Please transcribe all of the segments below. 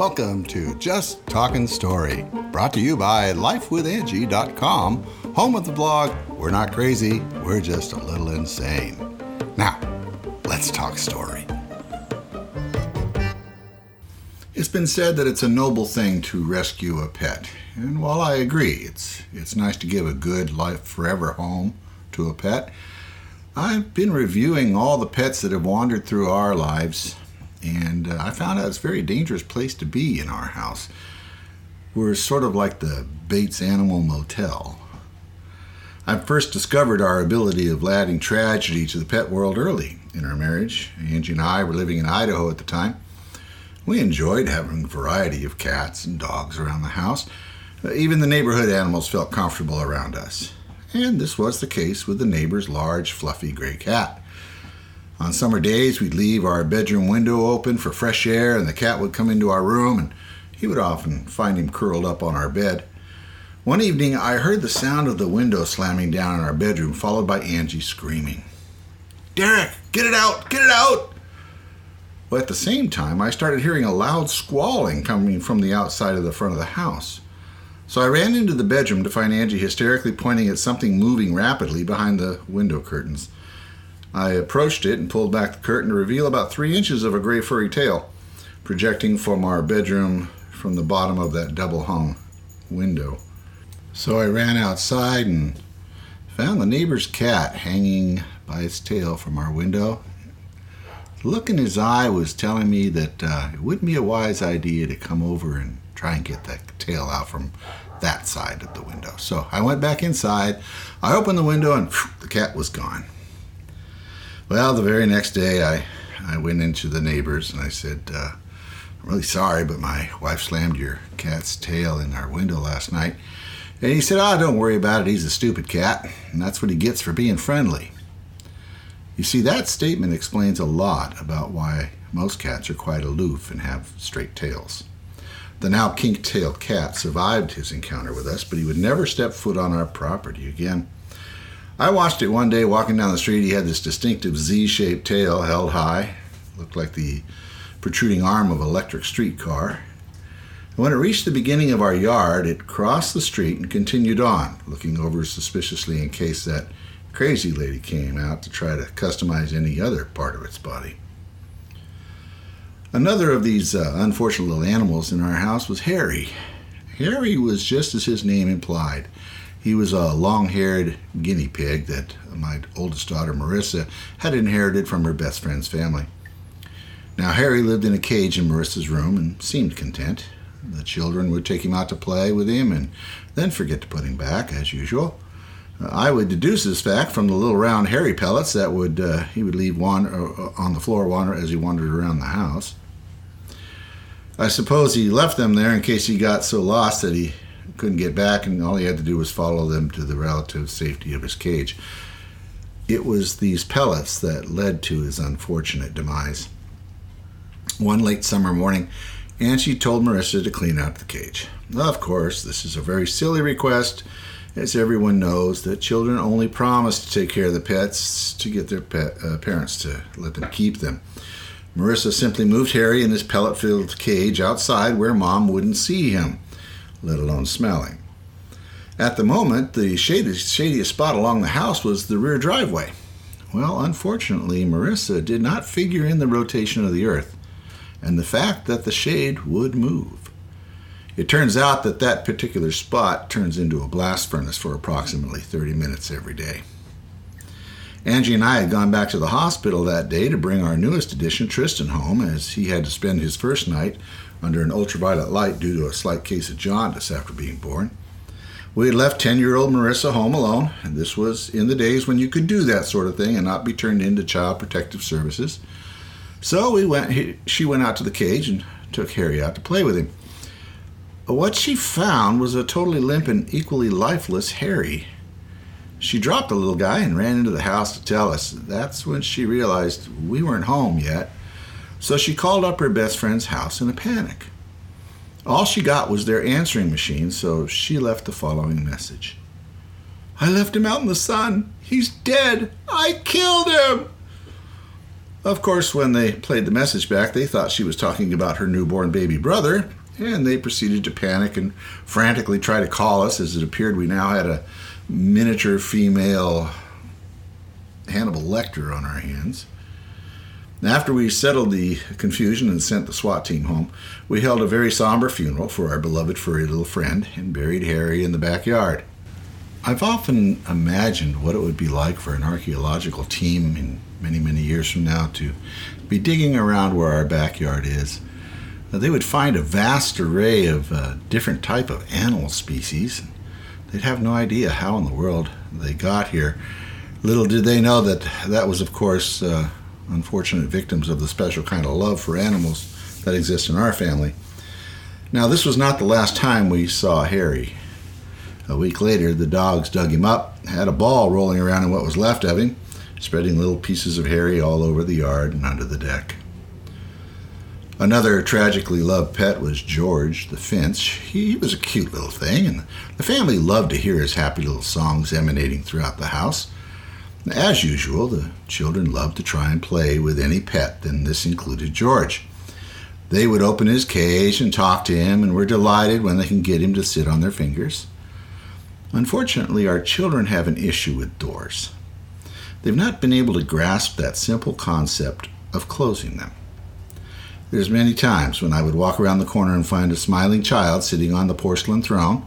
Welcome to Just Talking Story, brought to you by LifeWithAngie.com, home of the blog We're Not Crazy, We're Just a Little Insane. Now, let's talk story. It's been said that it's a noble thing to rescue a pet, and while I agree, it's it's nice to give a good life forever home to a pet. I've been reviewing all the pets that have wandered through our lives and uh, I found out it's a very dangerous place to be in our house. We're sort of like the Bates Animal Motel. I first discovered our ability of adding tragedy to the pet world early in our marriage. Angie and I were living in Idaho at the time. We enjoyed having a variety of cats and dogs around the house. Even the neighborhood animals felt comfortable around us. And this was the case with the neighbor's large, fluffy gray cat. On summer days, we'd leave our bedroom window open for fresh air, and the cat would come into our room, and he would often find him curled up on our bed. One evening, I heard the sound of the window slamming down in our bedroom, followed by Angie screaming, Derek, get it out! Get it out! Well, at the same time, I started hearing a loud squalling coming from the outside of the front of the house. So I ran into the bedroom to find Angie hysterically pointing at something moving rapidly behind the window curtains. I approached it and pulled back the curtain to reveal about three inches of a gray furry tail projecting from our bedroom from the bottom of that double hung window. So I ran outside and found the neighbor's cat hanging by its tail from our window. The look in his eye was telling me that uh, it wouldn't be a wise idea to come over and try and get that tail out from that side of the window. So I went back inside. I opened the window and phew, the cat was gone. Well, the very next day, I, I went into the neighbors and I said, uh, I'm really sorry, but my wife slammed your cat's tail in our window last night. And he said, Oh, don't worry about it. He's a stupid cat, and that's what he gets for being friendly. You see, that statement explains a lot about why most cats are quite aloof and have straight tails. The now kink tailed cat survived his encounter with us, but he would never step foot on our property again. I watched it one day walking down the street. He had this distinctive Z shaped tail held high, looked like the protruding arm of an electric streetcar. When it reached the beginning of our yard, it crossed the street and continued on, looking over suspiciously in case that crazy lady came out to try to customize any other part of its body. Another of these uh, unfortunate little animals in our house was Harry. Harry was just as his name implied he was a long haired guinea pig that my oldest daughter, Marissa, had inherited from her best friend's family. Now, Harry lived in a cage in Marissa's room and seemed content. The children would take him out to play with him and then forget to put him back, as usual. I would deduce this fact from the little round Harry pellets that would uh, he would leave wander, uh, on the floor wander as he wandered around the house. I suppose he left them there in case he got so lost that he couldn't get back, and all he had to do was follow them to the relative safety of his cage. It was these pellets that led to his unfortunate demise. One late summer morning, Angie told Marissa to clean out the cage. Of course, this is a very silly request, as everyone knows that children only promise to take care of the pets to get their pet, uh, parents to let them keep them. Marissa simply moved Harry in his pellet filled cage outside where mom wouldn't see him let alone smelling. At the moment, the shadiest, shadiest spot along the house was the rear driveway. Well, unfortunately, Marissa did not figure in the rotation of the earth and the fact that the shade would move. It turns out that that particular spot turns into a blast furnace for approximately 30 minutes every day. Angie and I had gone back to the hospital that day to bring our newest addition, Tristan, home, as he had to spend his first night under an ultraviolet light due to a slight case of jaundice after being born. We had left 10 year old Marissa home alone, and this was in the days when you could do that sort of thing and not be turned into Child Protective Services. So we went, she went out to the cage and took Harry out to play with him. What she found was a totally limp and equally lifeless Harry. She dropped the little guy and ran into the house to tell us. That's when she realized we weren't home yet so she called up her best friend's house in a panic. All she got was their answering machine, so she left the following message I left him out in the sun. He's dead. I killed him. Of course, when they played the message back, they thought she was talking about her newborn baby brother, and they proceeded to panic and frantically try to call us as it appeared we now had a miniature female Hannibal Lecter on our hands. After we settled the confusion and sent the SWAT team home, we held a very somber funeral for our beloved furry little friend and buried Harry in the backyard. I've often imagined what it would be like for an archaeological team in many, many years from now to be digging around where our backyard is. They would find a vast array of uh, different type of animal species. They'd have no idea how in the world they got here. Little did they know that that was, of course, uh, unfortunate victims of the special kind of love for animals that exists in our family. Now, this was not the last time we saw Harry. A week later, the dogs dug him up, had a ball rolling around in what was left of him, spreading little pieces of Harry all over the yard and under the deck. Another tragically loved pet was George the Finch. He was a cute little thing, and the family loved to hear his happy little songs emanating throughout the house. As usual, the children loved to try and play with any pet, and this included George. They would open his cage and talk to him, and were delighted when they can get him to sit on their fingers. Unfortunately, our children have an issue with doors. They've not been able to grasp that simple concept of closing them. There's many times when I would walk around the corner and find a smiling child sitting on the porcelain throne,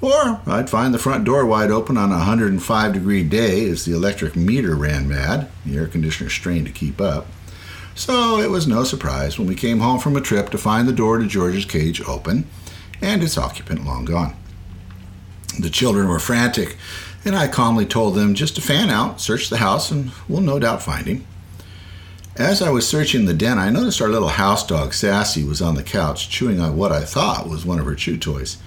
or I'd find the front door wide open on a 105 degree day as the electric meter ran mad, the air conditioner strained to keep up. So it was no surprise when we came home from a trip to find the door to George's cage open and its occupant long gone. The children were frantic, and I calmly told them just to fan out, search the house, and we'll no doubt find him. As I was searching the den, I noticed our little house dog, Sassy, was on the couch chewing on what I thought was one of her chew toys.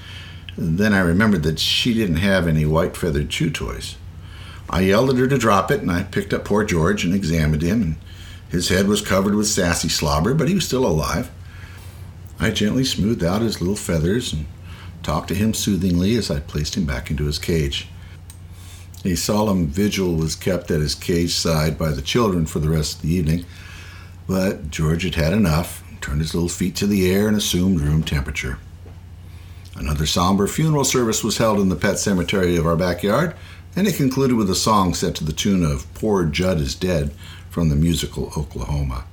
Then I remembered that she didn't have any white feathered chew toys. I yelled at her to drop it, and I picked up poor George and examined him. And his head was covered with sassy slobber, but he was still alive. I gently smoothed out his little feathers and talked to him soothingly as I placed him back into his cage. A solemn vigil was kept at his cage side by the children for the rest of the evening, but George had had enough, turned his little feet to the air, and assumed room temperature. Another somber funeral service was held in the pet cemetery of our backyard, and it concluded with a song set to the tune of Poor Jud is Dead from the musical Oklahoma.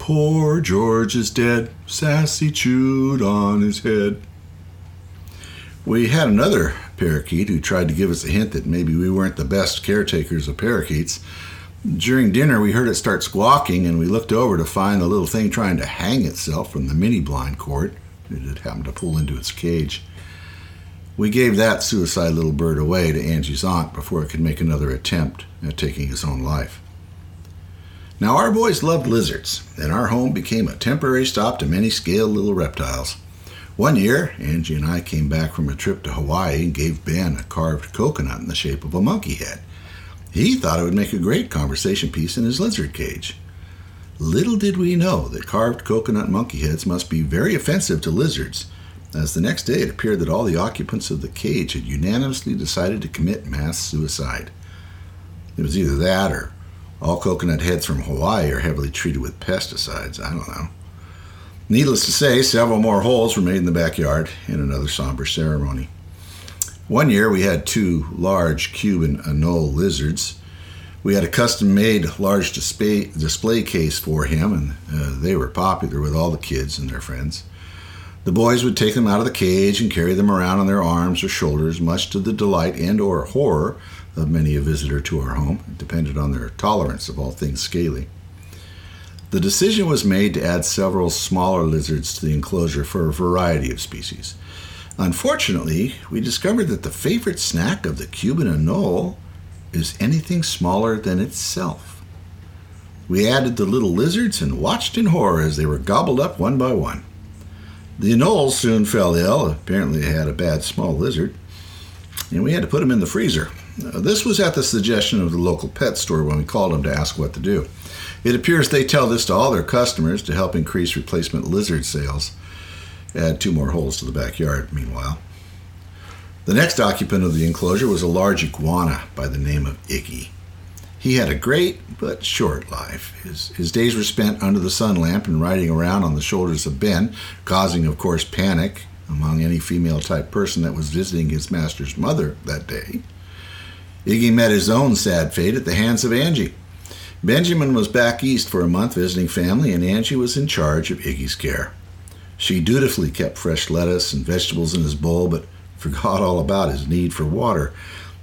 Poor George is dead, Sassy chewed on his head. We had another parakeet who tried to give us a hint that maybe we weren't the best caretakers of parakeets. During dinner, we heard it start squawking, and we looked over to find the little thing trying to hang itself from the mini blind cord it had happened to pull into its cage. We gave that suicide little bird away to Angie's aunt before it could make another attempt at taking his own life. Now, our boys loved lizards, and our home became a temporary stop to many scaled little reptiles. One year, Angie and I came back from a trip to Hawaii and gave Ben a carved coconut in the shape of a monkey head. He thought it would make a great conversation piece in his lizard cage. Little did we know that carved coconut monkey heads must be very offensive to lizards, as the next day it appeared that all the occupants of the cage had unanimously decided to commit mass suicide. It was either that or all coconut heads from Hawaii are heavily treated with pesticides. I don't know. Needless to say, several more holes were made in the backyard in another somber ceremony. One year we had two large Cuban anole lizards we had a custom made large display, display case for him, and uh, they were popular with all the kids and their friends. The boys would take them out of the cage and carry them around on their arms or shoulders, much to the delight and or horror of many a visitor to our home. It depended on their tolerance of all things scaly. The decision was made to add several smaller lizards to the enclosure for a variety of species. Unfortunately, we discovered that the favorite snack of the Cuban anole is anything smaller than itself. We added the little lizards and watched in horror as they were gobbled up one by one. The anoles soon fell ill. Apparently, they had a bad small lizard, and we had to put them in the freezer. This was at the suggestion of the local pet store when we called them to ask what to do. It appears they tell this to all their customers to help increase replacement lizard sales. Add two more holes to the backyard, meanwhile. The next occupant of the enclosure was a large iguana by the name of Iggy. He had a great but short life. His, his days were spent under the sun lamp and riding around on the shoulders of Ben, causing, of course, panic among any female type person that was visiting his master's mother that day. Iggy met his own sad fate at the hands of Angie. Benjamin was back east for a month visiting family, and Angie was in charge of Iggy's care. She dutifully kept fresh lettuce and vegetables in his bowl, but forgot all about his need for water.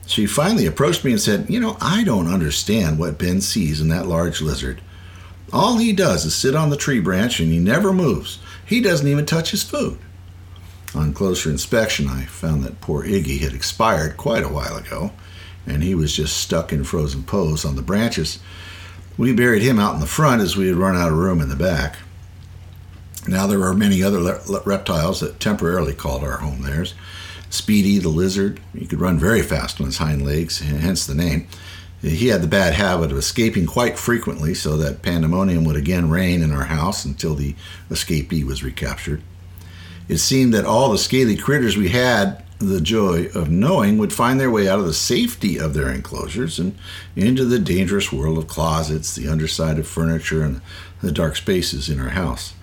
She finally approached me and said, You know, I don't understand what Ben sees in that large lizard. All he does is sit on the tree branch and he never moves. He doesn't even touch his food. On closer inspection, I found that poor Iggy had expired quite a while ago, and he was just stuck in frozen pose on the branches. We buried him out in the front as we had run out of room in the back. Now there are many other le- reptiles that temporarily called our home theirs. Speedy the lizard, he could run very fast on his hind legs, hence the name. He had the bad habit of escaping quite frequently, so that pandemonium would again reign in our house until the escapee was recaptured. It seemed that all the scaly critters we had the joy of knowing would find their way out of the safety of their enclosures and into the dangerous world of closets, the underside of furniture, and the dark spaces in our house.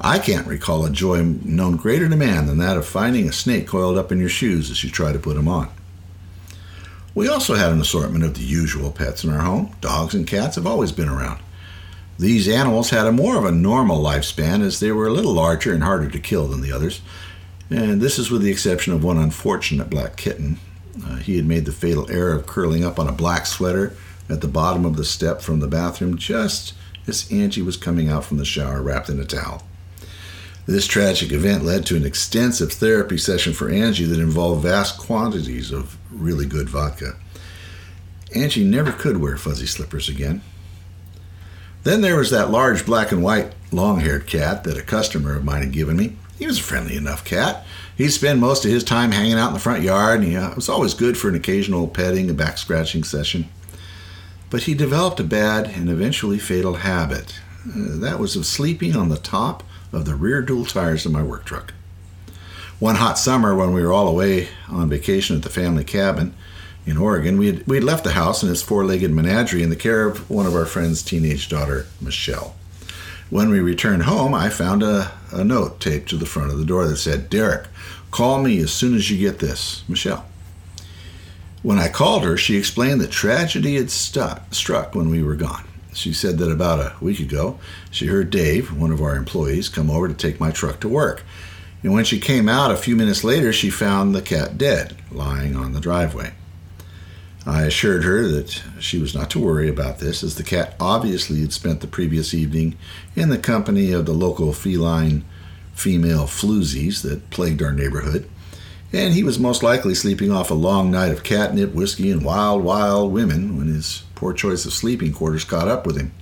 I can't recall a joy known greater to man than that of finding a snake coiled up in your shoes as you try to put them on. We also had an assortment of the usual pets in our home. Dogs and cats have always been around. These animals had a more of a normal lifespan as they were a little larger and harder to kill than the others, and this is with the exception of one unfortunate black kitten. Uh, he had made the fatal error of curling up on a black sweater at the bottom of the step from the bathroom just as Angie was coming out from the shower wrapped in a towel. This tragic event led to an extensive therapy session for Angie that involved vast quantities of really good vodka. Angie never could wear fuzzy slippers again. Then there was that large black and white long haired cat that a customer of mine had given me. He was a friendly enough cat. He'd spend most of his time hanging out in the front yard, and he was always good for an occasional petting and back scratching session. But he developed a bad and eventually fatal habit. Uh, that was of sleeping on the top of the rear dual tires of my work truck. One hot summer, when we were all away on vacation at the family cabin in Oregon, we had, we had left the house and its four legged menagerie in the care of one of our friend's teenage daughter, Michelle. When we returned home, I found a, a note taped to the front of the door that said, Derek, call me as soon as you get this, Michelle. When I called her, she explained that tragedy had struck when we were gone. She said that about a week ago, she heard Dave, one of our employees, come over to take my truck to work. And when she came out a few minutes later, she found the cat dead, lying on the driveway. I assured her that she was not to worry about this, as the cat obviously had spent the previous evening in the company of the local feline female floozies that plagued our neighborhood, and he was most likely sleeping off a long night of catnip, whiskey, and wild, wild women when his poor choice of sleeping quarters caught up with him.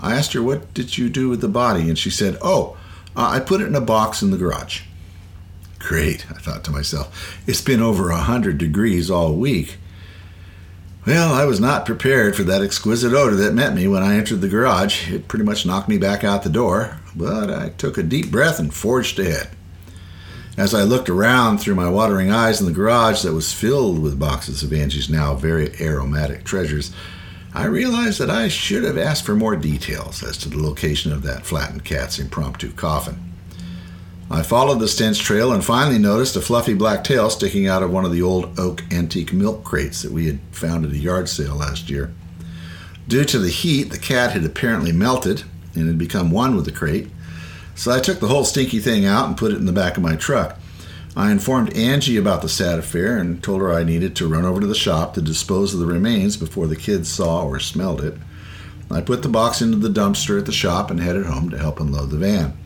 I asked her, What did you do with the body? And she said, Oh, uh, I put it in a box in the garage. Great, I thought to myself. It's been over a hundred degrees all week. Well, I was not prepared for that exquisite odor that met me when I entered the garage. It pretty much knocked me back out the door, but I took a deep breath and forged ahead. As I looked around through my watering eyes in the garage that was filled with boxes of Angie's now very aromatic treasures, I realized that I should have asked for more details as to the location of that flattened cat's impromptu coffin. I followed the stench trail and finally noticed a fluffy black tail sticking out of one of the old oak antique milk crates that we had found at a yard sale last year. Due to the heat, the cat had apparently melted and had become one with the crate, so I took the whole stinky thing out and put it in the back of my truck. I informed Angie about the sad affair and told her I needed to run over to the shop to dispose of the remains before the kids saw or smelled it. I put the box into the dumpster at the shop and headed home to help unload the van.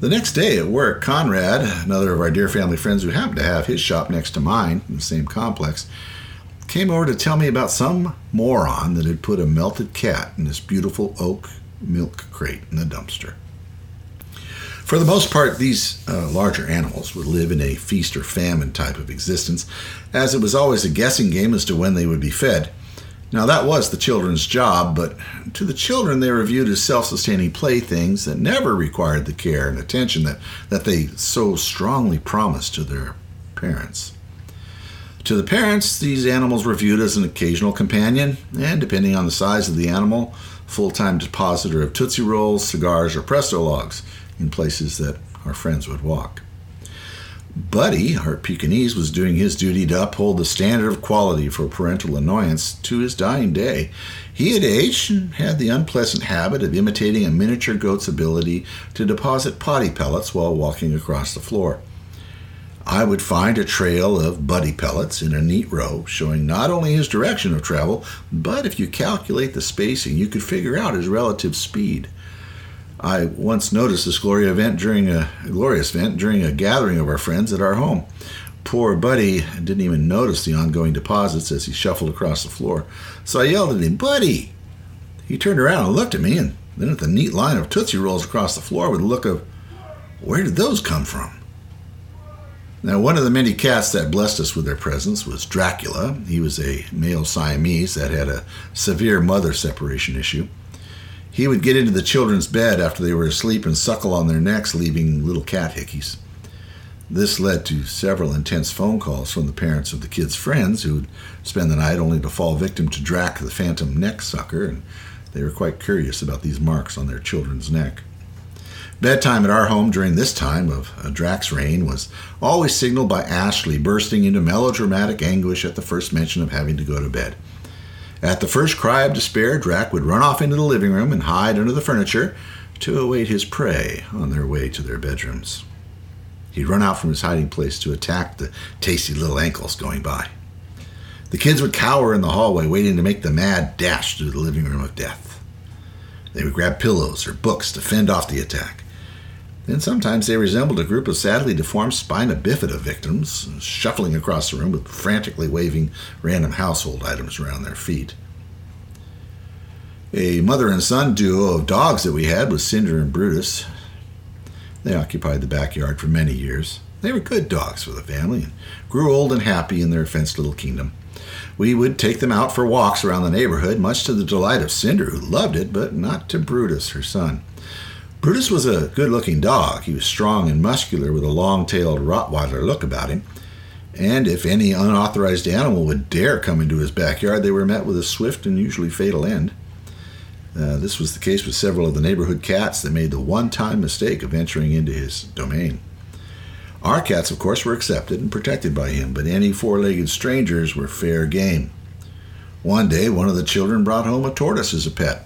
The next day at work, Conrad, another of our dear family friends who happened to have his shop next to mine in the same complex, came over to tell me about some moron that had put a melted cat in this beautiful oak milk crate in the dumpster. For the most part, these uh, larger animals would live in a feast or famine type of existence, as it was always a guessing game as to when they would be fed. Now, that was the children's job, but to the children, they were viewed as self sustaining playthings that never required the care and attention that, that they so strongly promised to their parents. To the parents, these animals were viewed as an occasional companion, and depending on the size of the animal, full time depositor of Tootsie Rolls, cigars, or Presto Logs in places that our friends would walk. Buddy, our Pekingese, was doing his duty to uphold the standard of quality for parental annoyance to his dying day. He had aged and had the unpleasant habit of imitating a miniature goat's ability to deposit potty pellets while walking across the floor. I would find a trail of buddy pellets in a neat row, showing not only his direction of travel, but if you calculate the spacing, you could figure out his relative speed. I once noticed this glorious event during a, glorious event during a gathering of our friends at our home. Poor Buddy didn't even notice the ongoing deposits as he shuffled across the floor. So I yelled at him, Buddy! He turned around and looked at me, and then at the neat line of Tootsie Rolls across the floor with a look of, Where did those come from? Now, one of the many cats that blessed us with their presence was Dracula. He was a male Siamese that had a severe mother separation issue. He would get into the children's bed after they were asleep and suckle on their necks, leaving little cat hickeys. This led to several intense phone calls from the parents of the kids' friends who would spend the night only to fall victim to Drac the phantom neck sucker, and they were quite curious about these marks on their children's neck. Bedtime at our home during this time of uh, Drac's reign was always signaled by Ashley bursting into melodramatic anguish at the first mention of having to go to bed. At the first cry of despair, Drac would run off into the living room and hide under the furniture to await his prey on their way to their bedrooms. He'd run out from his hiding place to attack the tasty little ankles going by. The kids would cower in the hallway, waiting to make the mad dash through the living room of death. They would grab pillows or books to fend off the attack. Then sometimes they resembled a group of sadly deformed spina bifida victims, shuffling across the room with frantically waving random household items around their feet. A mother and son duo of dogs that we had was Cinder and Brutus. They occupied the backyard for many years. They were good dogs for the family and grew old and happy in their fenced little kingdom. We would take them out for walks around the neighborhood, much to the delight of Cinder, who loved it, but not to Brutus, her son. Brutus was a good looking dog. He was strong and muscular with a long tailed Rottweiler look about him. And if any unauthorized animal would dare come into his backyard, they were met with a swift and usually fatal end. Uh, this was the case with several of the neighborhood cats that made the one time mistake of entering into his domain. Our cats, of course, were accepted and protected by him, but any four legged strangers were fair game. One day, one of the children brought home a tortoise as a pet.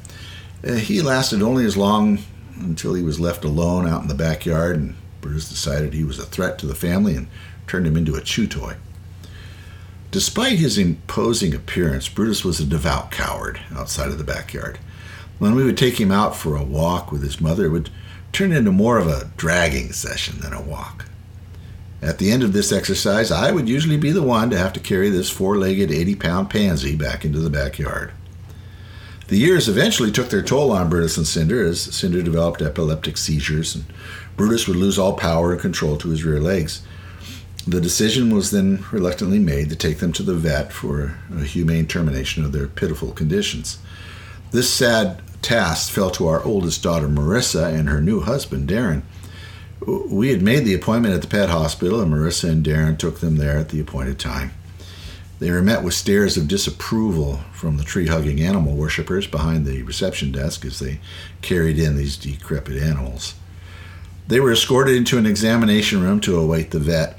Uh, he lasted only as long until he was left alone out in the backyard, and Brutus decided he was a threat to the family and turned him into a chew toy. Despite his imposing appearance, Brutus was a devout coward outside of the backyard. When we would take him out for a walk with his mother, it would turn into more of a dragging session than a walk. At the end of this exercise, I would usually be the one to have to carry this four legged, 80 pound pansy back into the backyard. The years eventually took their toll on Brutus and Cinder as Cinder developed epileptic seizures and Brutus would lose all power and control to his rear legs. The decision was then reluctantly made to take them to the vet for a humane termination of their pitiful conditions. This sad task fell to our oldest daughter, Marissa, and her new husband, Darren. We had made the appointment at the pet hospital, and Marissa and Darren took them there at the appointed time. They were met with stares of disapproval from the tree hugging animal worshippers behind the reception desk as they carried in these decrepit animals. They were escorted into an examination room to await the vet.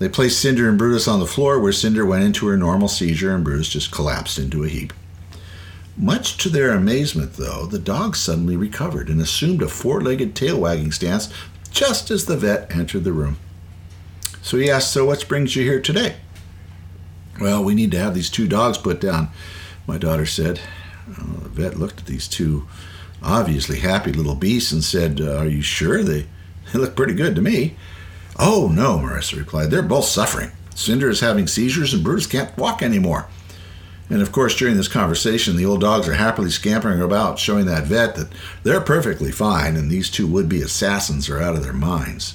They placed Cinder and Brutus on the floor, where Cinder went into her normal seizure and Brutus just collapsed into a heap. Much to their amazement, though, the dog suddenly recovered and assumed a four legged tail wagging stance just as the vet entered the room. So he asked, So what brings you here today? Well, we need to have these two dogs put down, my daughter said. Well, the vet looked at these two obviously happy little beasts and said, uh, Are you sure? They, they look pretty good to me. Oh, no, Marissa replied. They're both suffering. Cinder is having seizures and Brutus can't walk anymore. And of course, during this conversation, the old dogs are happily scampering about, showing that vet that they're perfectly fine and these two would be assassins are out of their minds.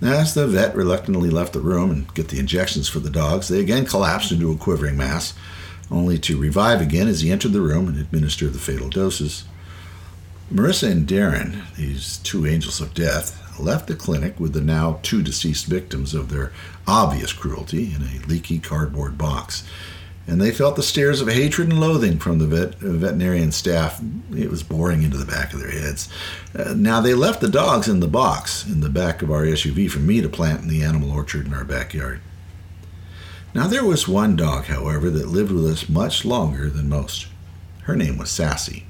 As the vet reluctantly left the room and get the injections for the dogs, they again collapsed into a quivering mass, only to revive again as he entered the room and administered the fatal doses. Marissa and Darren, these two angels of death, left the clinic with the now two deceased victims of their obvious cruelty in a leaky cardboard box. And they felt the stares of hatred and loathing from the vet, veterinarian staff. It was boring into the back of their heads. Uh, now, they left the dogs in the box in the back of our SUV for me to plant in the animal orchard in our backyard. Now, there was one dog, however, that lived with us much longer than most. Her name was Sassy.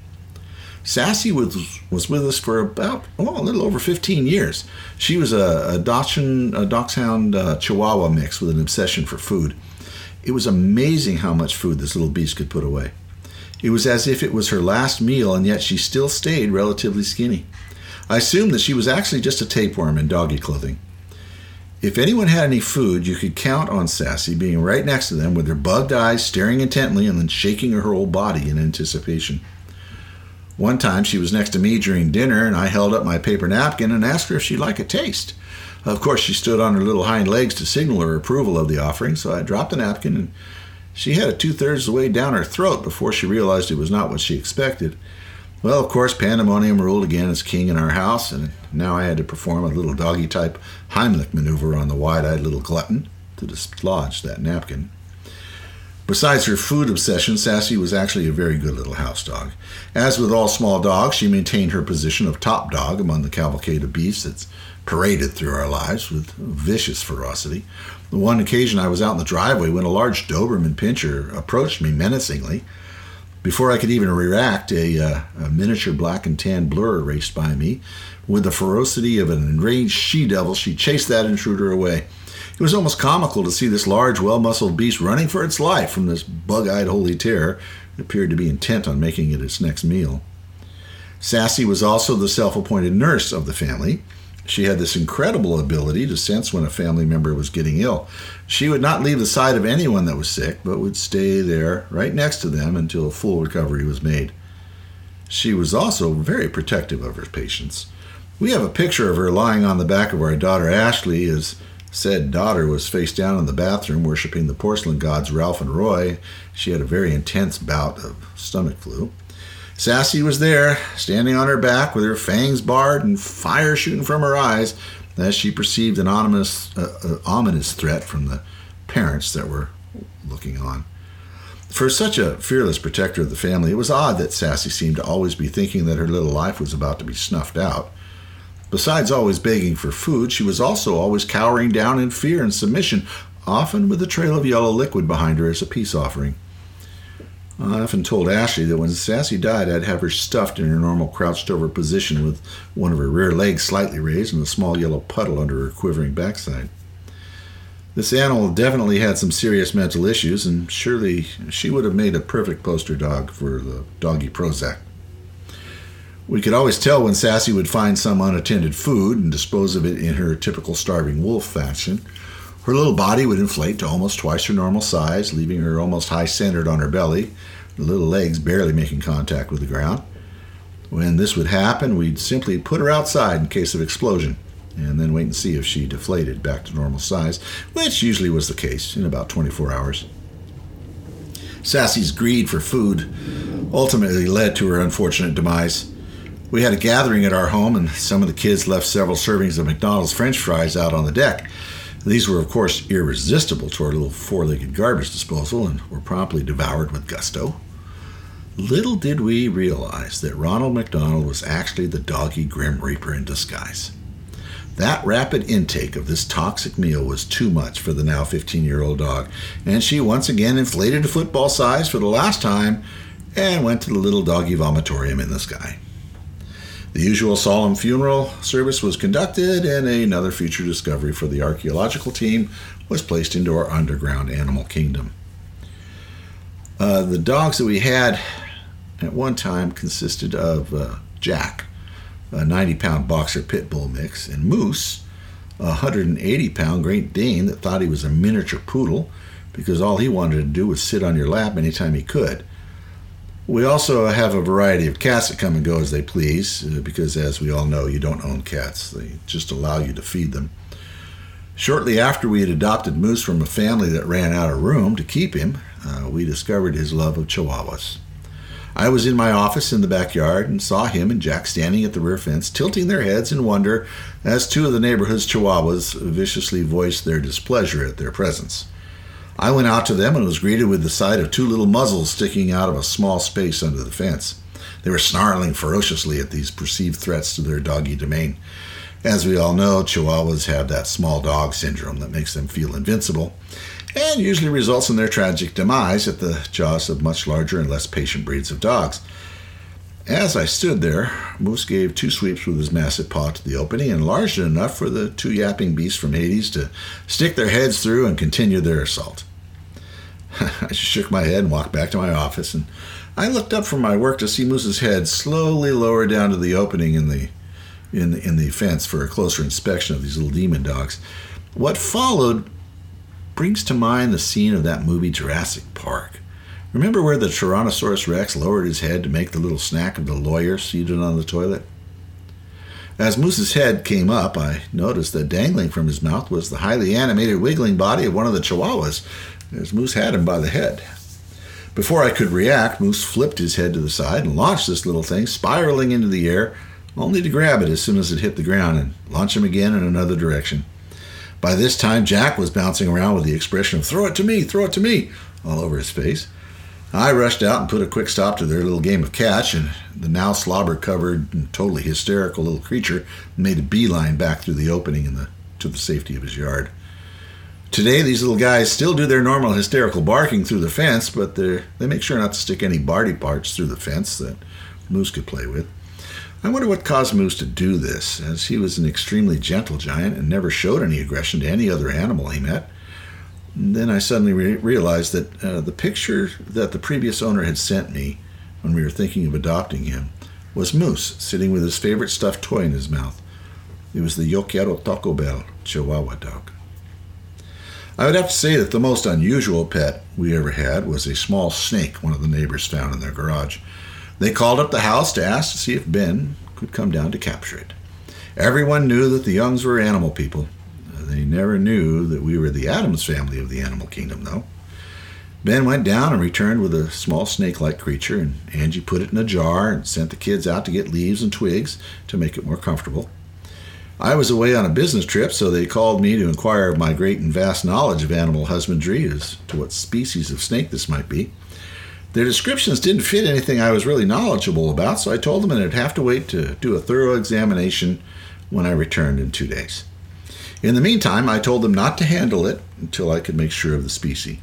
Sassy was, was with us for about, oh, a little over 15 years. She was a, a, Dachshund, a Dachshund uh, Chihuahua mix with an obsession for food. It was amazing how much food this little beast could put away. It was as if it was her last meal, and yet she still stayed relatively skinny. I assumed that she was actually just a tapeworm in doggy clothing. If anyone had any food, you could count on Sassy being right next to them with her bugged eyes staring intently and then shaking her whole body in anticipation. One time she was next to me during dinner, and I held up my paper napkin and asked her if she'd like a taste. Of course, she stood on her little hind legs to signal her approval of the offering, so I dropped the napkin, and she had it two thirds of the way down her throat before she realized it was not what she expected. Well, of course, pandemonium ruled again as king in our house, and now I had to perform a little doggy type Heimlich maneuver on the wide eyed little glutton to dislodge that napkin. Besides her food obsession, Sassy was actually a very good little house dog. As with all small dogs, she maintained her position of top dog among the cavalcade of beasts that's paraded through our lives with vicious ferocity. The one occasion I was out in the driveway when a large Doberman pinscher approached me menacingly. Before I could even react, a, uh, a, miniature black and tan blur raced by me. With the ferocity of an enraged she devil, she chased that intruder away. It was almost comical to see this large, well muscled beast running for its life from this bug eyed holy terror that appeared to be intent on making it its next meal. Sassy was also the self appointed nurse of the family. She had this incredible ability to sense when a family member was getting ill. She would not leave the side of anyone that was sick, but would stay there right next to them until full recovery was made. She was also very protective of her patients. We have a picture of her lying on the back of our daughter Ashley as said daughter was face down in the bathroom worshiping the porcelain gods Ralph and Roy. She had a very intense bout of stomach flu. Sassy was there, standing on her back with her fangs barred and fire shooting from her eyes as she perceived an ominous, uh, uh, ominous threat from the parents that were looking on. For such a fearless protector of the family, it was odd that Sassy seemed to always be thinking that her little life was about to be snuffed out. Besides always begging for food, she was also always cowering down in fear and submission, often with a trail of yellow liquid behind her as a peace offering. I often told Ashley that when Sassy died, I'd have her stuffed in her normal crouched over position with one of her rear legs slightly raised and a small yellow puddle under her quivering backside. This animal definitely had some serious mental issues, and surely she would have made a perfect poster dog for the doggy Prozac. We could always tell when Sassy would find some unattended food and dispose of it in her typical starving wolf fashion. Her little body would inflate to almost twice her normal size, leaving her almost high centered on her belly, the little legs barely making contact with the ground. When this would happen, we'd simply put her outside in case of explosion, and then wait and see if she deflated back to normal size, which usually was the case in about 24 hours. Sassy's greed for food ultimately led to her unfortunate demise. We had a gathering at our home, and some of the kids left several servings of McDonald's french fries out on the deck. These were, of course, irresistible to our little four legged garbage disposal and were promptly devoured with gusto. Little did we realize that Ronald McDonald was actually the doggy Grim Reaper in disguise. That rapid intake of this toxic meal was too much for the now 15 year old dog, and she once again inflated to football size for the last time and went to the little doggy vomitorium in the sky. The usual solemn funeral service was conducted, and another future discovery for the archaeological team was placed into our underground animal kingdom. Uh, the dogs that we had at one time consisted of uh, Jack, a 90 pound boxer pit bull mix, and Moose, a 180 pound Great Dane that thought he was a miniature poodle because all he wanted to do was sit on your lap anytime he could. We also have a variety of cats that come and go as they please, uh, because as we all know, you don't own cats. They just allow you to feed them. Shortly after we had adopted Moose from a family that ran out of room to keep him, uh, we discovered his love of Chihuahuas. I was in my office in the backyard and saw him and Jack standing at the rear fence, tilting their heads in wonder as two of the neighborhood's chihuahuas viciously voiced their displeasure at their presence. I went out to them and was greeted with the sight of two little muzzles sticking out of a small space under the fence. They were snarling ferociously at these perceived threats to their doggy domain. As we all know, Chihuahuas have that small dog syndrome that makes them feel invincible and usually results in their tragic demise at the jaws of much larger and less patient breeds of dogs. As I stood there, Moose gave two sweeps with his massive paw to the opening and enlarged it enough for the two yapping beasts from Hades to stick their heads through and continue their assault. I just shook my head and walked back to my office, and I looked up from my work to see Moose's head slowly lower down to the opening in the in in the fence for a closer inspection of these little demon dogs. What followed brings to mind the scene of that movie Jurassic Park. Remember where the Tyrannosaurus Rex lowered his head to make the little snack of the lawyer seated on the toilet? As Moose's head came up, I noticed that dangling from his mouth was the highly animated wiggling body of one of the chihuahuas, as Moose had him by the head. Before I could react, Moose flipped his head to the side and launched this little thing, spiraling into the air, only to grab it as soon as it hit the ground and launch him again in another direction. By this time, Jack was bouncing around with the expression of, throw it to me, throw it to me, all over his face. I rushed out and put a quick stop to their little game of catch, and the now slobber covered and totally hysterical little creature made a beeline back through the opening in the, to the safety of his yard. Today, these little guys still do their normal hysterical barking through the fence, but they make sure not to stick any body parts through the fence that Moose could play with. I wonder what caused Moose to do this, as he was an extremely gentle giant and never showed any aggression to any other animal he met. And then I suddenly re- realized that uh, the picture that the previous owner had sent me when we were thinking of adopting him was Moose sitting with his favorite stuffed toy in his mouth. It was the Yo Quiero Taco Bell Chihuahua dog. I would have to say that the most unusual pet we ever had was a small snake one of the neighbors found in their garage. They called up the house to ask to see if Ben could come down to capture it. Everyone knew that the Youngs were animal people. Uh, they never knew that we were the Addams family of the animal kingdom, though. Ben went down and returned with a small snake like creature, and Angie put it in a jar and sent the kids out to get leaves and twigs to make it more comfortable. I was away on a business trip, so they called me to inquire of my great and vast knowledge of animal husbandry as to what species of snake this might be. Their descriptions didn't fit anything I was really knowledgeable about, so I told them that I'd have to wait to do a thorough examination when I returned in two days. In the meantime, I told them not to handle it until I could make sure of the species.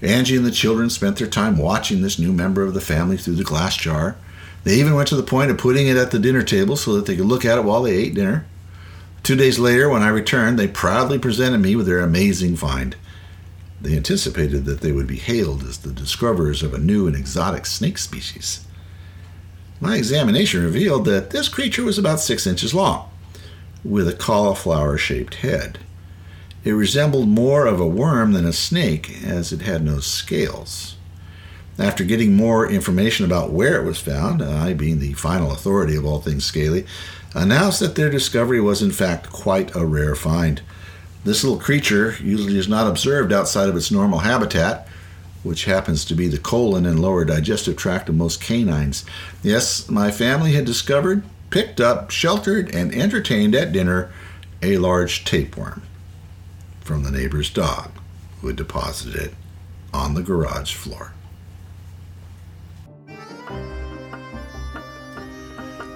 Angie and the children spent their time watching this new member of the family through the glass jar. They even went to the point of putting it at the dinner table so that they could look at it while they ate dinner. Two days later, when I returned, they proudly presented me with their amazing find. They anticipated that they would be hailed as the discoverers of a new and exotic snake species. My examination revealed that this creature was about six inches long, with a cauliflower shaped head. It resembled more of a worm than a snake, as it had no scales. After getting more information about where it was found, I, being the final authority of all things scaly, announced that their discovery was in fact quite a rare find. This little creature usually is not observed outside of its normal habitat, which happens to be the colon and lower digestive tract of most canines. Yes, my family had discovered, picked up, sheltered, and entertained at dinner a large tapeworm from the neighbor's dog who had deposited it on the garage floor.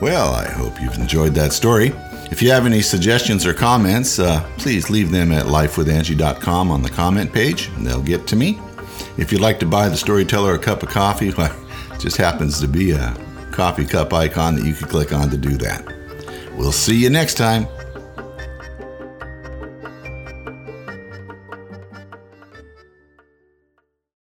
Well, I hope you've enjoyed that story. If you have any suggestions or comments, uh, please leave them at lifewithangie.com on the comment page, and they'll get to me. If you'd like to buy the storyteller a cup of coffee, well, it just happens to be a coffee cup icon that you can click on to do that. We'll see you next time.